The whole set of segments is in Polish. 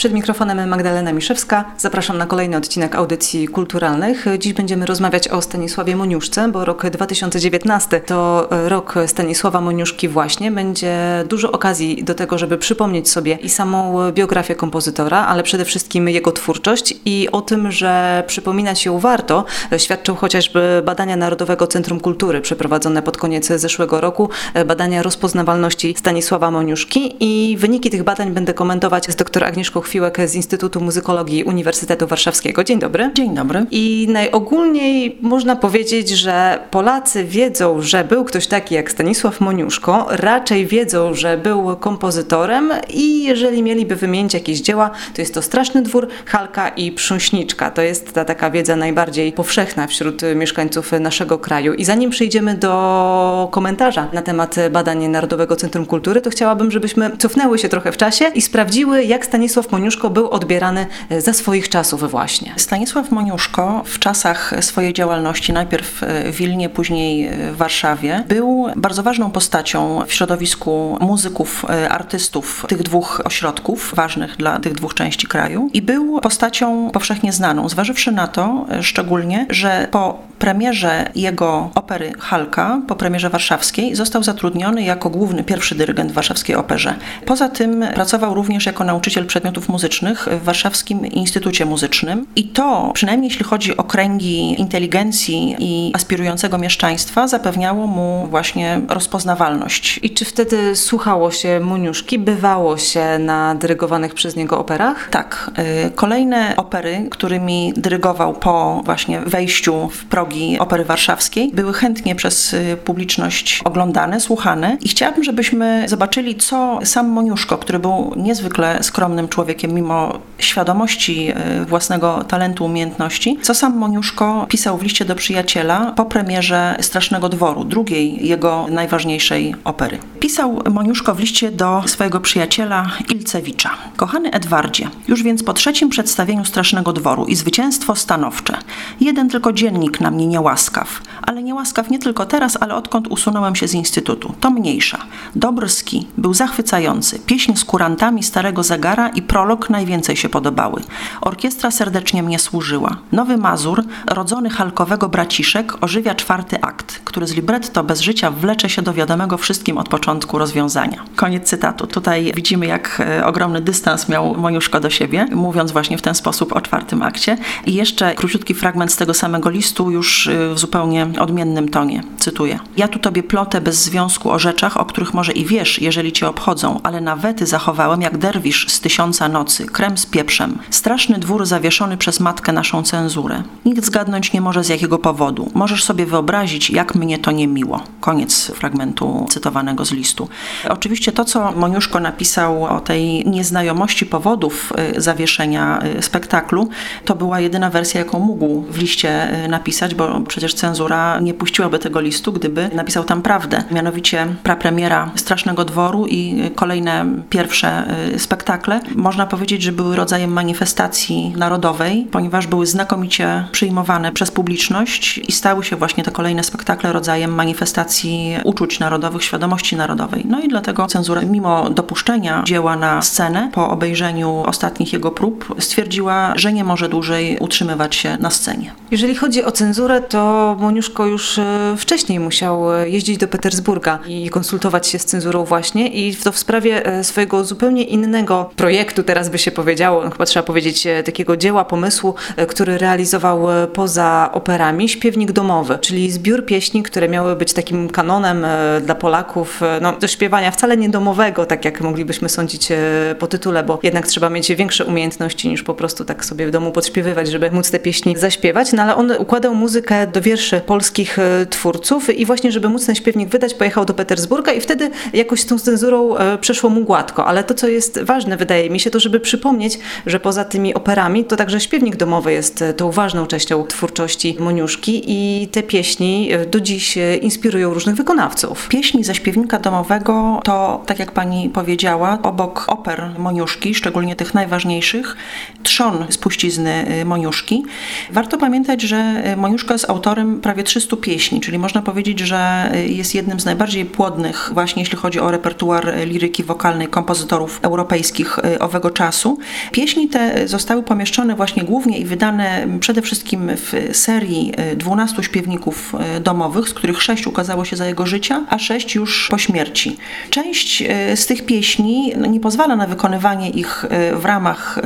Przed mikrofonem Magdalena Miszewska. Zapraszam na kolejny odcinek audycji kulturalnych. Dziś będziemy rozmawiać o Stanisławie Moniuszce, bo rok 2019 to rok Stanisława Moniuszki właśnie. Będzie dużo okazji do tego, żeby przypomnieć sobie i samą biografię kompozytora, ale przede wszystkim jego twórczość i o tym, że przypominać ją warto, świadczą chociażby badania Narodowego Centrum Kultury przeprowadzone pod koniec zeszłego roku, badania rozpoznawalności Stanisława Moniuszki i wyniki tych badań będę komentować z dr Agnieszką Chwiłek z Instytutu Muzykologii Uniwersytetu Warszawskiego. Dzień dobry. Dzień dobry. I najogólniej można powiedzieć, że Polacy wiedzą, że był ktoś taki jak Stanisław Moniuszko, raczej wiedzą, że był kompozytorem i jeżeli mieliby wymienić jakieś dzieła, to jest to Straszny Dwór, Halka i Prząśniczka. To jest ta taka wiedza najbardziej powszechna wśród mieszkańców naszego kraju. I zanim przejdziemy do komentarza na temat badań Narodowego Centrum Kultury, to chciałabym, żebyśmy cofnęły się trochę w czasie i sprawdziły, jak Stanisław Moniuszko był odbierany e, za swoich czasów właśnie. Stanisław Moniuszko w czasach swojej działalności, najpierw w Wilnie, później w Warszawie, był bardzo ważną postacią w środowisku muzyków, e, artystów tych dwóch ośrodków, ważnych dla tych dwóch części kraju i był postacią powszechnie znaną, zważywszy na to e, szczególnie, że po premierze jego opery Halka, po premierze warszawskiej, został zatrudniony jako główny pierwszy dyrygent w warszawskiej operze. Poza tym pracował również jako nauczyciel przedmiotów muzycznych w Warszawskim Instytucie Muzycznym i to, przynajmniej jeśli chodzi o kręgi inteligencji i aspirującego mieszczaństwa, zapewniało mu właśnie rozpoznawalność. I czy wtedy słuchało się Muniuszki, bywało się na dyrygowanych przez niego operach? Tak. Y, kolejne opery, którymi dyrygował po właśnie wejściu w progi Opery Warszawskiej, były chętnie przez y, publiczność oglądane, słuchane i chciałabym, żebyśmy zobaczyli, co sam Moniuszko, który był niezwykle skromnym człowiekiem, mimo świadomości y, własnego talentu, umiejętności, co sam Moniuszko pisał w liście do przyjaciela po premierze Strasznego Dworu, drugiej jego najważniejszej opery. Pisał Moniuszko w liście do swojego przyjaciela Ilcewicza. Kochany Edwardzie, już więc po trzecim przedstawieniu Strasznego Dworu i zwycięstwo stanowcze. Jeden tylko dziennik na mnie niełaskaw, ale niełaskaw nie tylko teraz, ale odkąd usunąłem się z instytutu. To mniejsza. Dobrski był zachwycający. Pieśń z kurantami starego zegara i prolog najwięcej się podobały. Orkiestra serdecznie mnie służyła. Nowy Mazur, rodzony Halkowego braciszek, ożywia czwarty akt, który z libretto bez życia wlecze się do wiadomego wszystkim od początku rozwiązania. Koniec cytatu. Tutaj widzimy, jak e, ogromny dystans miał Moniuszko do siebie, mówiąc właśnie w ten sposób o czwartym akcie. I jeszcze króciutki fragment z tego samego listu, już e, w zupełnie odmiennym tonie. Cytuję. Ja tu tobie plotę bez związku o rzeczach, o których może i wiesz, jeżeli cię obchodzą, ale nawety zachowałem jak derwisz z tysiąca nocy, krem z pieprzem. Straszny dwór zawieszony przez matkę naszą cenzurę. Nikt zgadnąć nie może z jakiego powodu. Możesz sobie wyobrazić, jak mnie to nie miło. Koniec fragmentu cytowanego z listu. Oczywiście to, co Moniuszko napisał o tej nieznajomości powodów y, zawieszenia y, spektaklu, to była jedyna wersja, jaką mógł w liście y, napisać, bo przecież cenzura nie puściłaby tego listu, gdyby napisał tam prawdę. Mianowicie prapremiera Strasznego Dworu i kolejne pierwsze spektakle, można powiedzieć, że były rodzajem manifestacji narodowej, ponieważ były znakomicie przyjmowane przez publiczność i stały się właśnie te kolejne spektakle rodzajem manifestacji uczuć narodowych, świadomości narodowej. No i dlatego cenzura, mimo dopuszczenia dzieła na scenę, po obejrzeniu ostatnich jego prób, stwierdziła, że nie może dłużej utrzymywać się na scenie. Jeżeli chodzi o cenzurę, to Moniuszko już e, wcześniej musiał e, jeździć do Petersburga i konsultować się z cenzurą właśnie i to w sprawie e, swojego zupełnie innego projektu, teraz by się powiedziało, no chyba trzeba powiedzieć, takiego dzieła, pomysłu, który realizował poza operami, śpiewnik domowy, czyli zbiór pieśni, które miały być takim kanonem dla Polaków, no, do śpiewania wcale nie domowego, tak jak moglibyśmy sądzić po tytule, bo jednak trzeba mieć większe umiejętności niż po prostu tak sobie w domu podśpiewywać, żeby móc te pieśni zaśpiewać, no ale on układał muzykę do wierszy polskich twórców i właśnie, żeby móc ten śpiewnik wydać, pojechał do Petersburga i wtedy jakoś z tą cenzurą przeszło mu gładko, ale to, co jest ważne, wydaje mi się, to żeby przypomnieć, że poza tymi operami, to także śpiewnik domowy jest tą ważną częścią twórczości Moniuszki i te pieśni do dziś inspirują różnych wykonawców. Pieśni ze śpiewnika domowego to, tak jak pani powiedziała, obok oper Moniuszki, szczególnie tych najważniejszych, trzon spuścizny Moniuszki. Warto pamiętać, że Moniuszka jest autorem prawie 300 pieśni, czyli można powiedzieć, że jest jednym z najbardziej płodnych właśnie jeśli chodzi o repertuar liryki wokalnej kompozytorów europejskich owego czasu. Pieśni te zostały pomieszczone właśnie głównie i wydane przede wszystkim w serii 12 śpiewników domowych, z których 6 ukazało się za jego życia, a 6 już po śmierci. Część z tych pieśni no, nie pozwala na wykonywanie ich w ramach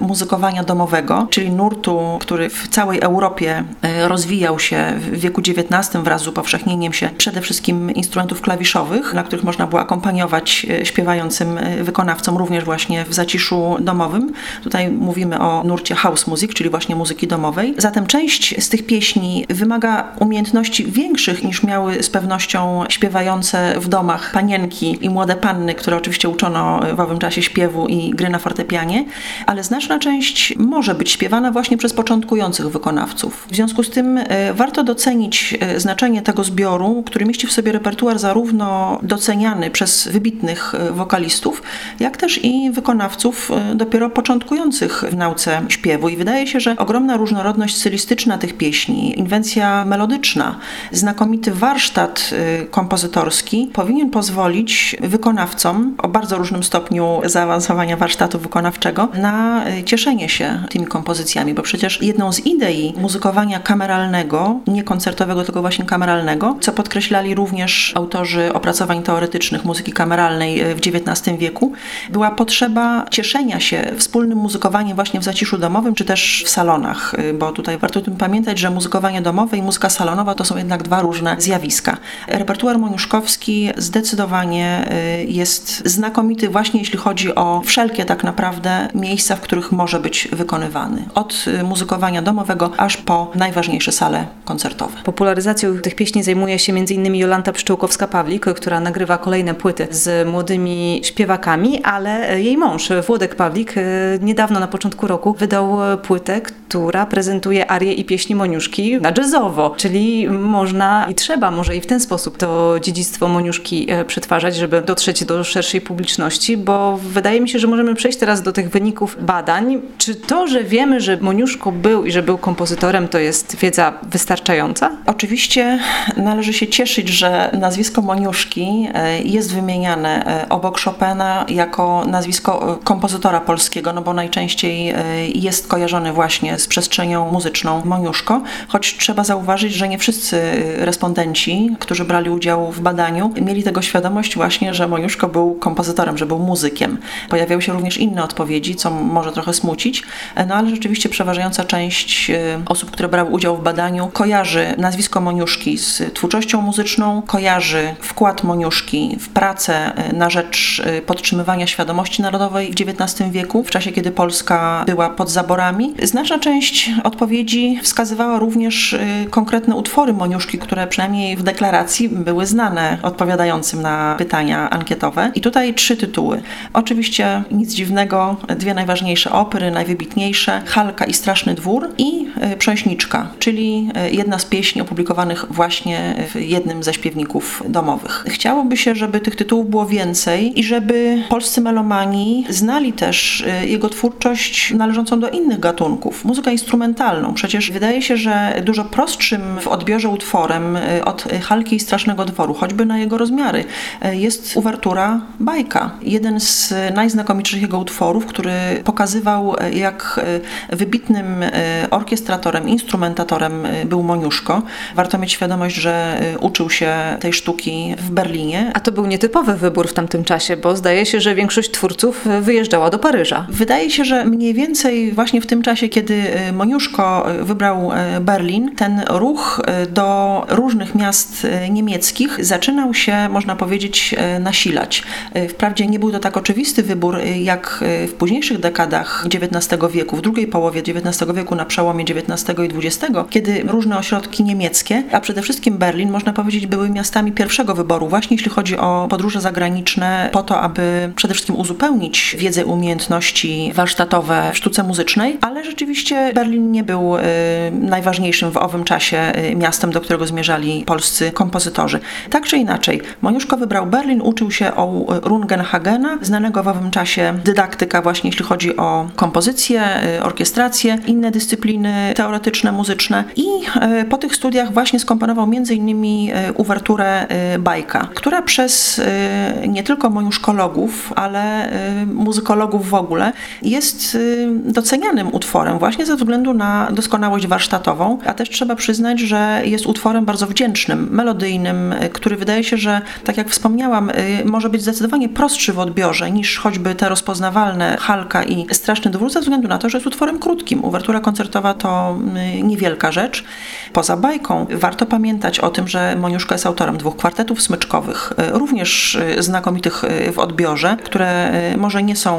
muzykowania domowego, czyli nurtu, który w całej Europie rozwijał się w wieku XIX wraz z upowszechnieniem się przede wszystkim instrumentów klawiszowych, na których można było akompaniować śpiewającym wykonawcom również właśnie w zaciszu domowym. Tutaj mówimy o nurcie house music, czyli właśnie muzyki domowej. Zatem część z tych pieśni wymaga umiejętności większych niż miały z pewnością śpiewające w domach panienki i młode panny, które oczywiście uczono w owym czasie śpiewu i gry na fortepianie, ale znaczna część może być śpiewana właśnie przez początkujących wykonawców. W związku z tym e, warto docenić e, znaczenie tego zbioru, który mieści w sobie repertuar zarówno doceniany przez wybitnych e, wokalistów, jak też i wykonawców dopiero początkujących w nauce śpiewu. I wydaje się, że ogromna różnorodność stylistyczna tych pieśni, inwencja melodyczna, znakomity warsztat kompozytorski powinien pozwolić wykonawcom o bardzo różnym stopniu zaawansowania warsztatu wykonawczego na cieszenie się tymi kompozycjami, bo przecież jedną z idei muzykowania kameralnego, nie koncertowego, tylko właśnie kameralnego, co podkreślali również autorzy opracowań teoretycznych muzyki kameralnej w XIX wieku, była potrzeba cieszenia się wspólnym muzykowaniem właśnie w zaciszu domowym, czy też w salonach, bo tutaj warto o tym pamiętać, że muzykowanie domowe i muzyka salonowa to są jednak dwa różne zjawiska. Repertuar moniuszkowski zdecydowanie y, jest znakomity właśnie jeśli chodzi o wszelkie tak naprawdę miejsca, w których może być wykonywany. Od y, muzykowania domowego aż po najważniejsze sale koncertowe. Popularyzacją tych pieśni zajmuje się m.in. Jolanta Pszczółkowska-Pawlik, która nagrywa kolejne płyty z młodymi śpiewakami, ale jej mąż, Włodek Pawlik, y, niedawno na początku roku wydał płytę, która prezentuje arie i pieśni Moniuszki na jazzowo, czyli można i trzeba może i w ten sposób to dziedzictwo Moniuszki e, przetwarzać, żeby dotrzeć do szerszej publiczności, bo wydaje mi się, że możemy przejść teraz do tych wyników badań. Czy to, że wiemy, że Moniuszko był i że był kompozytorem, to jest wiedza wystarczająca? Oczywiście należy się cieszyć, że nazwisko Moniuszki jest wymieniane obok Chopina jako nazwisko kompozytora polskiego, no bo najczęściej jest kojarzony właśnie z przestrzenią muzyczną Moniuszko, choć trzeba zauważyć, że nie wszyscy respondenci, którzy brali udział w badaniu, mieli tego świadomość właśnie, że Moniuszko był kompozytorem, że był muzykiem. Pojawiały się również inne odpowiedzi, co może trochę smucić, no ale rzeczywiście przeważająca część e, osób, które brały udział w badaniu, kojarzy nazwisko Moniuszki z twórczością muzyczną, kojarzy wkład Moniuszki w pracę e, na rzecz e, podtrzymywania świadomości narodowej w XIX wieku, w czasie kiedy Polska była pod zaborami. Znaczna część odpowiedzi wskazywała również konkretne utwory Moniuszki, które przynajmniej w deklaracji były znane odpowiadającym na pytania ankietowe. I tutaj trzy tytuły. Oczywiście nic dziwnego, dwie najważniejsze opery, najwybitniejsze, Halka i Straszny Dwór i e, Prząśniczka, czyli e, jedna z pieśni opublikowanych właśnie w jednym ze śpiewników domowych. Chciałoby się, żeby tych tytułów było więcej i żeby polscy melomani znali też e, jego twórczość należącą do innych gatunków, muzykę instrumentalną. Przecież wydaje się, że dużo prostszym w odbiorze utworem od Halki i Strasznego Dworu, choćby na jego rozmiary, jest uwertura Bajka. Jeden z najznakomitszych jego utworów, który pokazywał, jak wybitnym orkiestratorem, instrumentatorem był Moniuszko. Warto mieć świadomość, że uczył się tej sztuki w Berlinie. A to był nietypowy wybór w tamtym czasie, bo zdaje się, że większość twórców wyjeżdżała do Paryża. Wydaje się, że mniej więcej właśnie w tym czasie, kiedy Moniuszko wybrał Berlin, ten ruch do różnych miast niemieckich zaczynał się, można powiedzieć, nasilać. Wprawdzie nie był to tak oczywisty wybór jak w późniejszych dekadach XIX wieku, w drugiej połowie XIX wieku, na przełomie XIX i XX, kiedy różne ośrodki niemieckie, a przede wszystkim Berlin, można powiedzieć, były miastami pierwszego wyboru, właśnie jeśli chodzi o podróże zagraniczne, po to, aby przede wszystkim uzupełnić wiedzę, umiejętności warsztatowe w sztuce muzycznej, ale rzeczywiście Berlin nie był y, najważniejszym w owym czasie y, miastem, do którego zmierzali polscy kompozytorzy. Tak czy inaczej, Moniuszko wybrał Berlin, uczył się u Rungenhagena, znanego w owym czasie dydaktyka właśnie jeśli chodzi o kompozycję, orkiestrację, inne dyscypliny teoretyczne, muzyczne i po tych studiach właśnie skomponował m.in. uwerturę Bajka, która przez nie tylko moniuszkologów, ale muzykologów w ogóle jest docenianym utworem właśnie ze względu na doskonałość warsztatową, a też trzeba przyznać, że jest utworem bardzo wdzięcznym, melodyjnym, który wydaje się, że tak jak wspomniałam, może być zdecydowanie prostszy w odbiorze niż choćby te rozpoznawalne Halka i Straszny Dwór ze względu na to, że jest utworem krótkim. Uwertura koncertowa to niewielka rzecz. Poza bajką warto pamiętać o tym, że Moniuszko jest autorem dwóch kwartetów smyczkowych, również znakomitych w odbiorze, które może nie są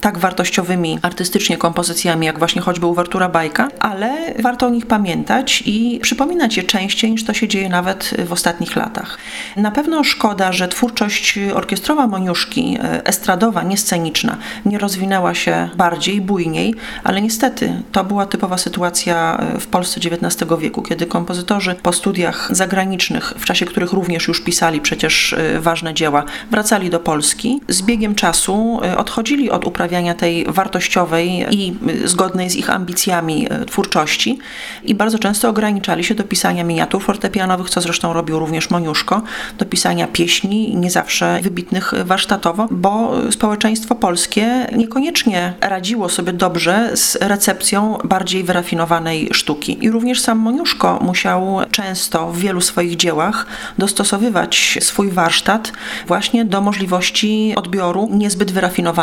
tak wartościowymi artystycznie kompozycjami, jak właśnie choćby uwertura bajka, ale warto o nich pamiętać i przypominać je częściej niż to się dzieje nawet w ostatnich latach. Na pewno szkoda, że twórczość orkiestrowa Moniuszki, estradowa, niesceniczna, nie rozwinęła się bardziej, bujniej, ale niestety to była typowa sytuacja w Polsce XIX wieku, kiedy kompozytorzy po studiach zagranicznych, w czasie których również już pisali przecież ważne dzieła, wracali do Polski. Z biegiem czasu odchodzili od uprawiania tej wartościowej i zgodnej z ich ambicjami e, twórczości i bardzo często ograniczali się do pisania miniatur fortepianowych, co zresztą robił również Moniuszko, do pisania pieśni, nie zawsze wybitnych warsztatowo, bo społeczeństwo polskie niekoniecznie radziło sobie dobrze z recepcją bardziej wyrafinowanej sztuki. I również sam Moniuszko musiał często w wielu swoich dziełach dostosowywać swój warsztat właśnie do możliwości odbioru niezbyt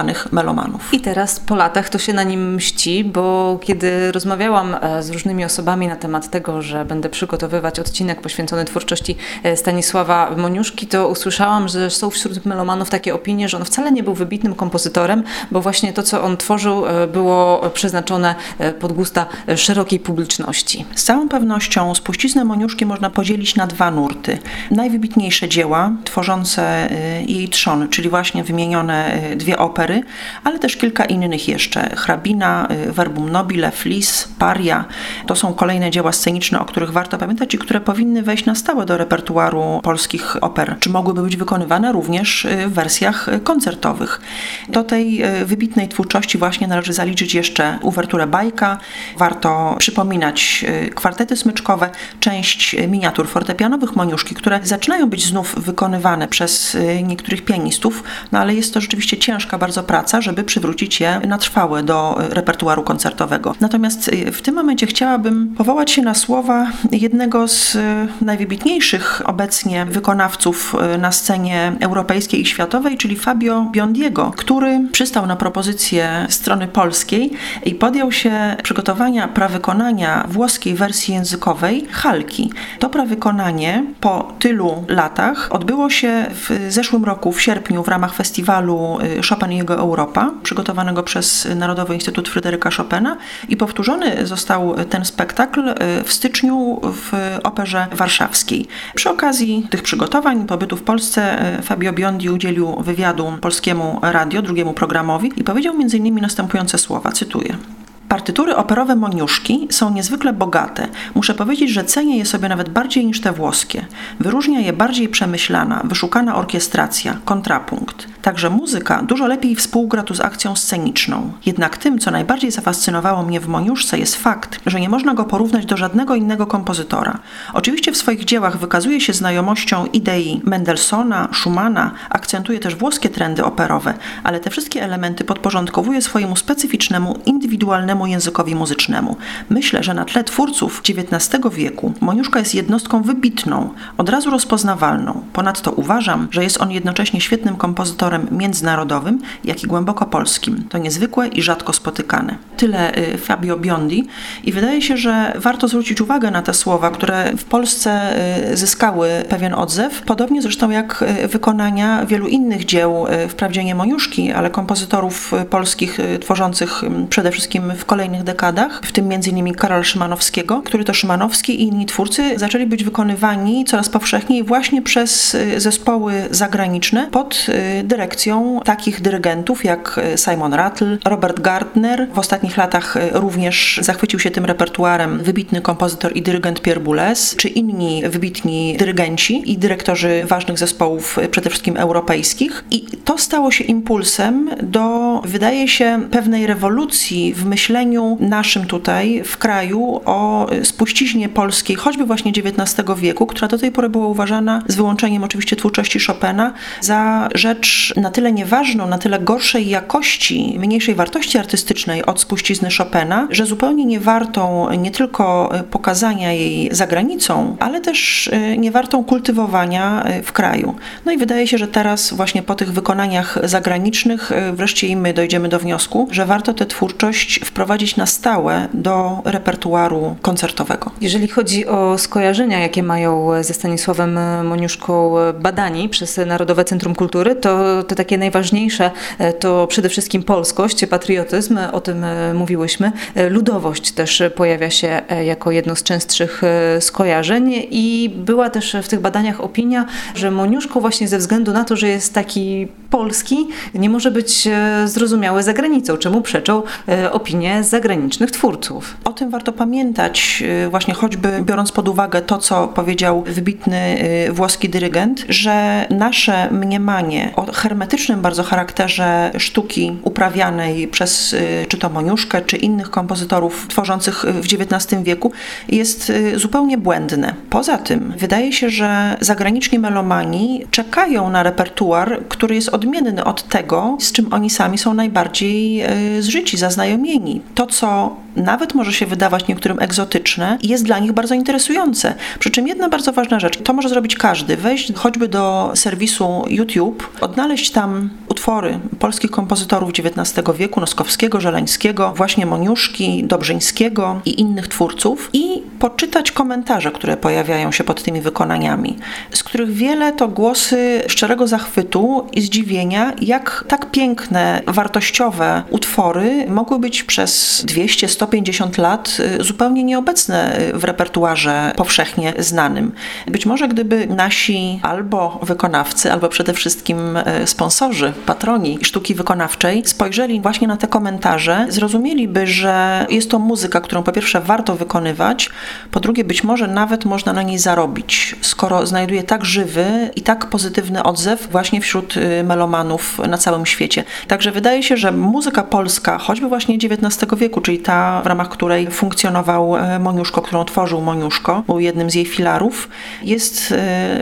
wyrafinowanych melomanów. I teraz po latach to się na nim mści, bo kiedy rozmawiałam e, z różnymi osobami na temat tego, że będę przygotowywać odcinek poświęcony twórczości e, Stanisława Moniuszki, to usłyszałam, że są wśród melomanów takie opinie, że on wcale nie był wybitnym kompozytorem, bo właśnie to, co on tworzył, e, było przeznaczone pod gusta szerokiej publiczności. Z całą pewnością spuściznę Moniuszki można podzielić na dwa nurty. Najwybitniejsze dzieła tworzące jej trzon, czyli właśnie wymienione dwie opery, ale też kilka innych jeszcze. Hrabina, Verbum Nobile, Flis, Paria. To są kolejne dzieła sceniczne, o których warto pamiętać i które powinny wejść na stałe do repertuaru polskich oper. Czy mogłyby być wykonywane również y, w wersjach koncertowych. Do tej y, wybitnej twórczości właśnie należy zaliczyć jeszcze uwerturę bajka. Warto przypominać y, kwartety smyczkowe, część miniatur fortepianowych Moniuszki, które zaczynają być znów wykonywane przez niektórych pianistów, no ale jest to rzeczywiście ciężka bardzo praca, żeby przywrócić je na trwałe do repertuaru koncertowego. Natomiast y, w tym momencie chciałabym powołać się na słowa jednego z y, najwybitniejszych obecnie wykonawców y, na scenie europejskiej i światowej, czyli Fabio Biondiego, który przystał na propozycję strony polskiej i podjął się przygotowania prawykonania włoskiej wersji językowej Halki. To prawykonanie po tylu latach odbyło się w zeszłym roku, w sierpniu, w ramach festiwalu Chopin i jego Europa, przygotowanego przez Narodowy Instytut Fryderyka Chopina i powtórzony został ten spektakl e, w styczniu w Operze Warszawskiej. Przy okazji tych przygotowań, pobytu w Polsce, e, Fabio Biondi udzielił wywiadu Polskiemu Radio, drugiemu programowi i powiedział m.in. następujące słowa, cytuję. Partytury operowe Moniuszki są niezwykle bogate. Muszę powiedzieć, że cenię je sobie nawet bardziej niż te włoskie. Wyróżnia je bardziej przemyślana, wyszukana orkiestracja, kontrapunkt. Także muzyka dużo lepiej współgra tu z akcją sceniczną. Jednak tym, co najbardziej zafascynowało mnie w Moniuszce jest fakt, że nie można go porównać do żadnego innego kompozytora. Oczywiście w swoich dziełach wykazuje się znajomością idei Mendelssohna, Schumana, akcentuje też włoskie trendy operowe, ale te wszystkie elementy podporządkowuje swojemu specyficznemu, indywidualnemu językowi muzycznemu. Myślę, że na tle twórców XIX wieku Moniuszka jest jednostką wybitną, od razu rozpoznawalną. Ponadto uważam, że jest on jednocześnie świetnym kompozytorem międzynarodowym, jak i głęboko polskim. To niezwykłe i rzadko spotykane. Tyle y, Fabio Biondi i wydaje się, że warto zwrócić uwagę na te słowa, które w Polsce y, zyskały pewien odzew, podobnie zresztą jak y, wykonania wielu innych dzieł, wprawdzie nie Moniuszki, ale kompozytorów polskich tworzących przede wszystkim w kolejnych dekadach, w tym m.in. Karola Szymanowskiego, który to Szymanowski i inni twórcy zaczęli być wykonywani coraz powszechniej właśnie przez y, zespoły zagraniczne pod y, dyrekcją takich dyrygentów jak Simon Rattle, Robert Gardner. W ostatnich latach również zachwycił się tym repertuarem wybitny kompozytor i dyrygent Pierre Boulez, czy inni wybitni dyrygenci i dyrektorzy ważnych zespołów, przede wszystkim europejskich. I to stało się impulsem do, wydaje się, pewnej rewolucji w myśleniu naszym tutaj w kraju o spuściźnie polskiej, choćby właśnie XIX wieku, która do tej pory była uważana, z wyłączeniem oczywiście twórczości Chopina, za rzecz na tyle nieważną, na tyle gorszej jakości, mniejszej wartości artystycznej od spuścizny Chopina, że zupełnie nie wartą nie tylko pokazania jej za granicą, ale też nie wartą kultywowania w kraju. No i wydaje się, że teraz właśnie po tych wykonaniach zagranicznych wreszcie i my dojdziemy do wniosku, że warto tę twórczość wprowadzić na stałe do repertuaru koncertowego. Jeżeli chodzi o skojarzenia, jakie mają ze Stanisławem Moniuszką badani przez Narodowe Centrum Kultury, to te takie najważniejsze to przede wszystkim polskość, patriotyzm, o tym mówiłyśmy. Ludowość też pojawia się jako jedno z częstszych skojarzeń i była też w tych badaniach opinia, że Moniuszko właśnie ze względu na to, że jest taki polski, nie może być zrozumiały za granicą, czemu przeczą e, zagranicznych twórców. O tym warto pamiętać, e, właśnie choćby biorąc pod uwagę to, co powiedział wybitny e, włoski dyrygent, że nasze mniemanie o hermetycznym bardzo charakterze sztuki uprawianej przez czy to Moniuszkę, czy innych kompozytorów tworzących w XIX wieku jest zupełnie błędne. Poza tym wydaje się, że zagraniczni melomani czekają na repertuar, który jest odmienny od tego, z czym oni sami są najbardziej zżyci, zaznajomieni. To, co nawet może się wydawać niektórym egzotyczne, jest dla nich bardzo interesujące. Przy czym jedna bardzo ważna rzecz, to może zrobić każdy, wejść choćby do serwisu YouTube, odnaleźć tam utwory polskich kompozytorów XIX wieku, Noskowskiego, Żeleńskiego, właśnie Moniuszki, Dobrzyńskiego i innych twórców i poczytać komentarze, które pojawiają się pod tymi wykonaniami, z których wiele to głosy szczerego zachwytu i zdziwienia, jak tak piękne, wartościowe utwory mogły być przez 200-150 lat y, zupełnie nieobecne w repertuarze powszechnie znanym. Być może gdyby nasi albo wykonawcy, albo przede wszystkim y, sponsorzy, patroni sztuki wykonawczej spojrzeli właśnie na te komentarze, zrozumieliby, że jest to muzyka, którą po pierwsze warto wykonywać, po drugie być może nawet można na niej zarobić, skoro znajduje tak żywy i tak pozytywny odzew właśnie wśród y, melomanów na całym świecie. Także wydaje się, że muzyka polska, choćby właśnie XIX wieku, czyli ta, w ramach której funkcjonował e, Moniuszko, którą tworzył Moniuszko, był jednym z jej filarów, jest y,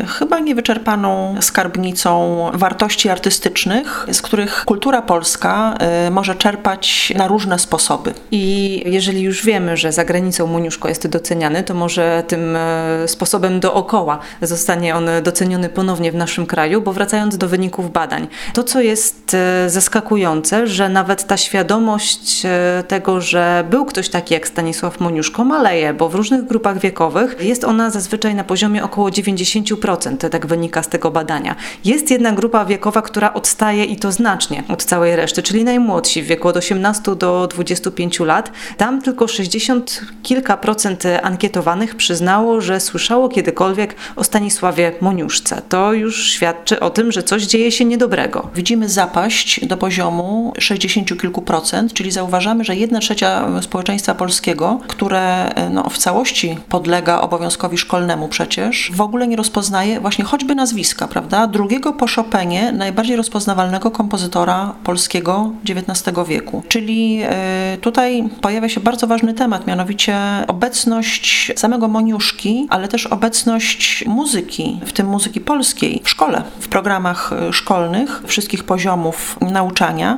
chyba niewyczerpaną skarbnicą wartości artystycznych, z których kultura polska y, może czerpać na różne sposoby. I jeżeli już wiemy, że za granicą Moniuszko jest doceniany, to może tym e, sposobem dookoła zostanie on doceniony ponownie w naszym kraju, bo wracając do wyników badań, to co jest e, zaskakujące, że nawet ta świadomość e, tego, że był ktoś taki jak Stanisław Moniuszko maleje, bo w różnych grupach wiekowych jest ona zazwyczaj na poziomie około 90%, tak wynika z tego badania. Jest jedna grupa wiekowa, która odstaje i to znacznie od całej reszty, czyli najmłodsi w wieku od 18 do 25 lat. Tam tylko 60 kilka procent ankietowanych przyznało, że słyszało kiedykolwiek o Stanisławie Moniuszce. To już świadczy o tym, że coś dzieje się niedobrego. Widzimy zapaść do poziomu 60 kilku procent, czyli zauważamy, że jedna trzecia społeczeństwa polskiego, które no, w całości podlega obowiązkowi szkolnemu przecież, w ogóle nie rozpoznaje właśnie choćby nazwiska, prawda? Drugiego po Chopinie najbardziej rozpoznawalnego kompozytora polskiego XIX wieku. Czyli y, tutaj pojawia się bardzo ważny temat, mianowicie obecność samego Moniuszki, ale też obecność muzyki, w tym muzyki polskiej w szkole, w programach szkolnych wszystkich poziomów nauczania.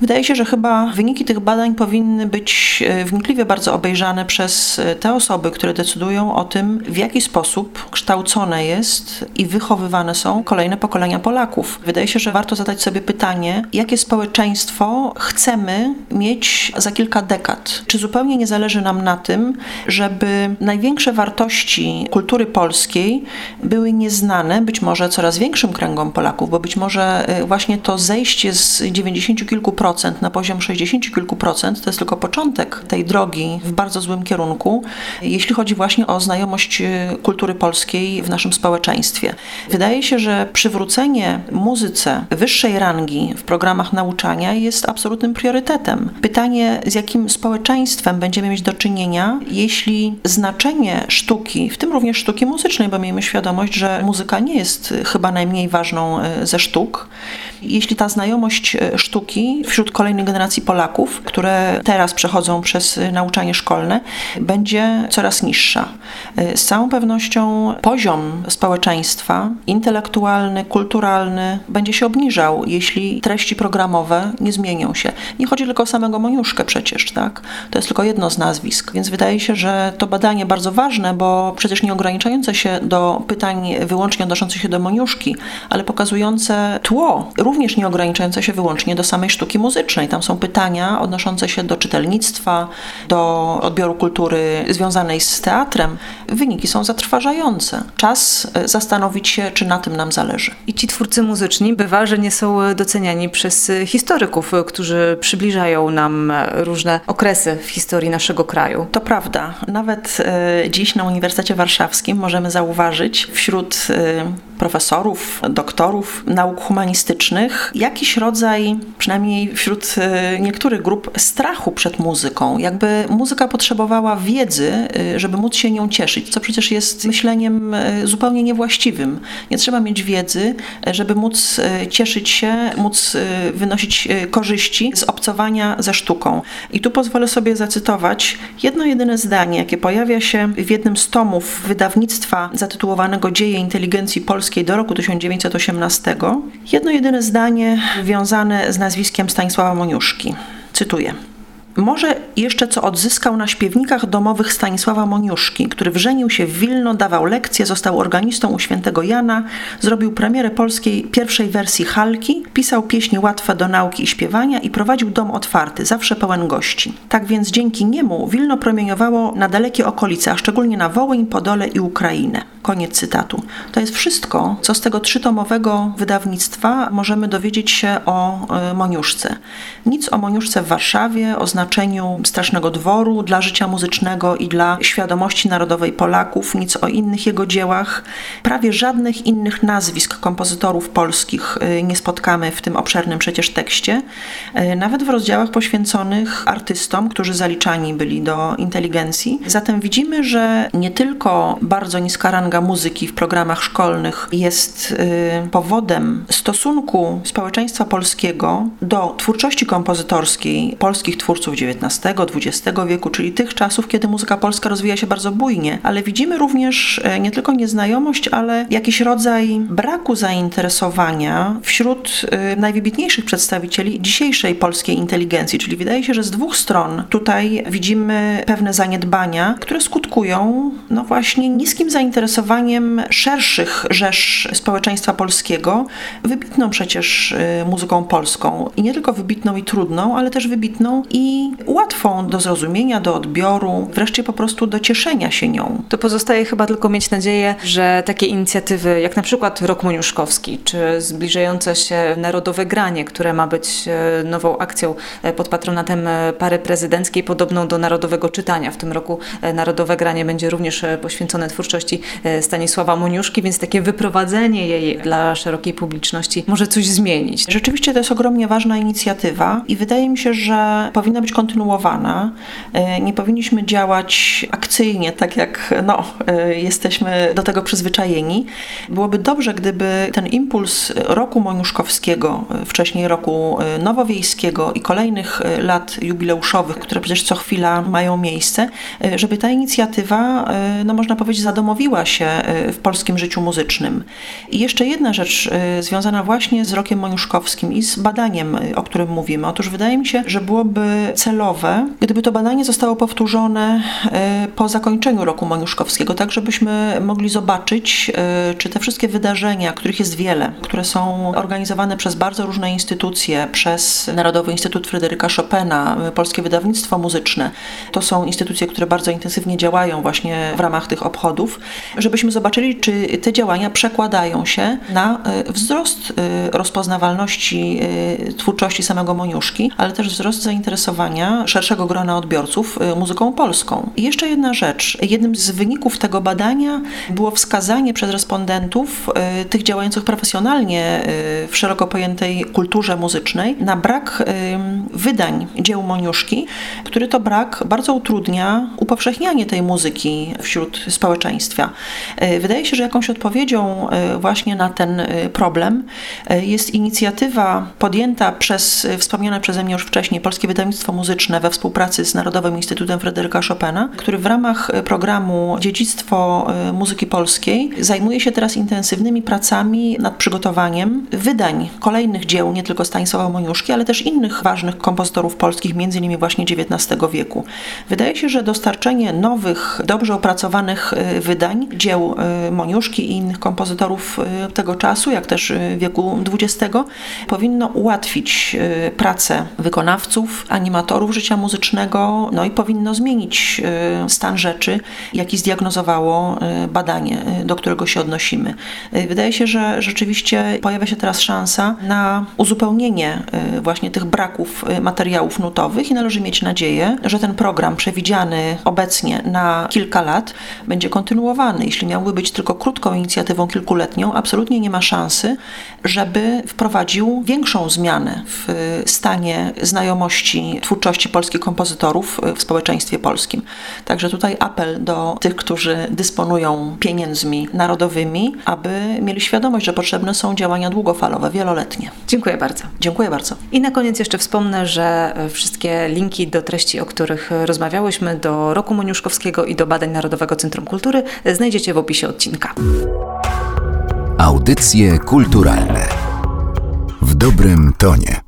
Wydaje się, że chyba wyniki tych badań powinny być e, wnikliwie bardzo obejrzane przez e, te osoby, które decydują o tym, w jaki sposób kształcone jest i wychowywane są kolejne pokolenia Polaków. Wydaje się, że warto zadać sobie pytanie, jakie społeczeństwo chcemy mieć za kilka dekad. Czy zupełnie nie zależy nam na tym, żeby największe wartości kultury polskiej były nieznane być może coraz większym kręgom Polaków, bo być może e, właśnie to zejście z 90 kilku procent procent na poziom 60 kilku procent to jest tylko początek tej drogi w bardzo złym kierunku, jeśli chodzi właśnie o znajomość y, kultury polskiej w naszym społeczeństwie. Wydaje się, że przywrócenie muzyce wyższej rangi w programach nauczania jest absolutnym priorytetem. Pytanie, z jakim społeczeństwem będziemy mieć do czynienia, jeśli znaczenie sztuki, w tym również sztuki muzycznej, bo miejmy świadomość, że muzyka nie jest chyba najmniej ważną y, ze sztuk, jeśli ta znajomość y, sztuki wśród kolejnej generacji Polaków, które teraz przechodzą przez nauczanie szkolne, będzie coraz niższa. Z całą pewnością poziom społeczeństwa intelektualny, kulturalny będzie się obniżał, jeśli treści programowe nie zmienią się. Nie chodzi tylko o samego Moniuszkę przecież, tak? To jest tylko jedno z nazwisk, więc wydaje się, że to badanie bardzo ważne, bo przecież nie ograniczające się do pytań wyłącznie odnoszących się do Moniuszki, ale pokazujące tło, również nie ograniczające się wyłącznie do samej sztuki muzycznej. Tam są pytania odnoszące się do czytelnictwa, do odbioru kultury związanej z teatrem. Wyniki są zatrważające. Czas e, zastanowić się, czy na tym nam zależy. I ci twórcy muzyczni bywa, że nie są doceniani przez historyków, którzy przybliżają nam różne okresy w historii naszego kraju. To prawda. Nawet e, dziś na Uniwersytecie Warszawskim możemy zauważyć wśród e, profesorów, doktorów nauk humanistycznych jakiś rodzaj, przynajmniej wśród niektórych grup, strachu przed muzyką. Jakby muzyka potrzebowała wiedzy, żeby móc się nią cieszyć, co przecież jest myśleniem zupełnie niewłaściwym. Nie trzeba mieć wiedzy, żeby móc e, cieszyć się, móc e, wynosić e, korzyści z obcowania ze sztuką. I tu pozwolę sobie zacytować jedno jedyne zdanie, jakie pojawia się w jednym z tomów wydawnictwa zatytułowanego Dzieje inteligencji polskiej do roku 1918. Jedno jedyne zdanie wiązane z nazwiskiem Stanisława Moniuszki. Cytuję. Może jeszcze co odzyskał na śpiewnikach domowych Stanisława Moniuszki, który wrzenił się w Wilno, dawał lekcje, został organistą u świętego Jana, zrobił premierę polskiej pierwszej wersji Halki, pisał pieśni łatwe do nauki i śpiewania i prowadził dom otwarty, zawsze pełen gości. Tak więc dzięki niemu Wilno promieniowało na dalekie okolice, a szczególnie na Wołyń, Podole i Ukrainę. Koniec cytatu. To jest wszystko, co z tego trzytomowego wydawnictwa możemy dowiedzieć się o y, Moniuszce. Nic o Moniuszce w Warszawie, o strasznego dworu dla życia muzycznego i dla świadomości narodowej Polaków, nic o innych jego dziełach. Prawie żadnych innych nazwisk kompozytorów polskich y, nie spotkamy w tym obszernym przecież tekście, y, nawet w rozdziałach poświęconych artystom, którzy zaliczani byli do inteligencji. Zatem widzimy, że nie tylko bardzo niska ranga muzyki w programach szkolnych jest y, powodem stosunku społeczeństwa polskiego do twórczości kompozytorskiej polskich twórców XIX-XX wieku, czyli tych czasów, kiedy muzyka polska rozwija się bardzo bujnie, ale widzimy również e, nie tylko nieznajomość, ale jakiś rodzaj braku zainteresowania wśród e, najwybitniejszych przedstawicieli dzisiejszej polskiej inteligencji, czyli wydaje się, że z dwóch stron tutaj widzimy pewne zaniedbania, które skutkują no właśnie niskim zainteresowaniem szerszych rzesz społeczeństwa polskiego, wybitną przecież e, muzyką polską. I nie tylko wybitną i trudną, ale też wybitną i łatwą do zrozumienia, do odbioru, wreszcie po prostu do cieszenia się nią. To pozostaje chyba tylko mieć nadzieję, że takie inicjatywy, jak na przykład Rok Moniuszkowski, czy zbliżające się Narodowe Granie, które ma być e, nową akcją e, pod patronatem e, pary prezydenckiej, podobną do Narodowego Czytania. W tym roku Narodowe Granie będzie również poświęcone twórczości Stanisława Moniuszki, więc takie wyprowadzenie jej dla szerokiej publiczności może coś zmienić. Rzeczywiście to jest ogromnie ważna inicjatywa i wydaje mi się, że powinna być kontynuowana. E, nie powinniśmy działać akcyjnie, tak jak no, e, jesteśmy do tego przyzwyczajeni. Byłoby dobrze, gdyby ten impuls roku moniuszkowskiego, e, wcześniej roku nowowiejskiego i kolejnych lat jubileuszowych, które przecież co chwila mają miejsce, żeby ta inicjatywa, no można powiedzieć, zadomowiła się w polskim życiu muzycznym. I jeszcze jedna rzecz związana właśnie z rokiem moniuszkowskim i z badaniem, o którym mówimy. Otóż wydaje mi się, że byłoby celowe, gdyby to badanie zostało powtórzone po zakończeniu roku moniuszkowskiego, tak żebyśmy mogli zobaczyć, czy te wszystkie wydarzenia, których jest wiele, które są organizowane przez bardzo różne instytucje, przez Narodowy Instytut Fryderyka Chopina, Polskie Wydawnictwo Muzyczne, to są instytucje, które bardzo intensywnie działają właśnie w ramach tych obchodów, żebyśmy zobaczyli, czy te działania przekładają się na wzrost rozpoznawalności twórczości samego Moniuszki, ale też wzrost zainteresowania szerszego grona odbiorców muzyką polską. I jeszcze jedna rzecz. Jednym z wyników tego badania było wskazanie przez respondentów y, tych działających profesjonalnie y, w szeroko pojętej kulturze muzycznej na brak y, wydań dzieł Moniuszki, który to brak bardzo utrudnia upowszechnianie tej muzyki wśród społeczeństwa. Wydaje się, że jakąś odpowiedzią właśnie na ten problem jest inicjatywa podjęta przez wspomniane przeze mnie już wcześniej Polskie Wydawnictwo Muzyczne we współpracy z Narodowym Instytutem Fryderyka Chopina, który w ramach programu Dziedzictwo Muzyki Polskiej zajmuje się teraz intensywnymi pracami nad przygotowaniem wydań kolejnych dzieł, nie tylko Stanisława Moniuszki, ale też innych ważnych kompozytorów polskich, między innymi właśnie XIX wieku. Wydaje się, że dostarczenie nowych, dobrze opracowanych y, wydań dzieł Moniuszki i innych kompozytorów tego czasu, jak też wieku XX, powinno ułatwić pracę wykonawców, animatorów życia muzycznego, no i powinno zmienić stan rzeczy, jaki zdiagnozowało badanie, do którego się odnosimy. Y, wydaje się, że rzeczywiście pojawia się teraz szansa na uzupełnienie y, właśnie tych braków y, materiałów nutowych i należy mieć nadzieję, że ten program przewidziany obecnie na kilka lat będzie kontynuowany. Jeśli miałby być tylko krótką inicjatywą kilkuletnią, absolutnie nie ma szansy, żeby wprowadził większą zmianę w stanie znajomości twórczości polskich kompozytorów w społeczeństwie polskim. Także tutaj apel do tych, którzy dysponują pieniędzmi narodowymi, aby mieli świadomość, że potrzebne są działania długofalowe, wieloletnie. Dziękuję bardzo. Dziękuję bardzo. I na koniec jeszcze wspomnę, że wszystkie linki do treści, o których rozmawiałyśmy, do roku Moniuszkowskiego i do badań Narodowego Centrum Kultury znajdziecie w opisie odcinka. Audycje kulturalne w dobrym tonie.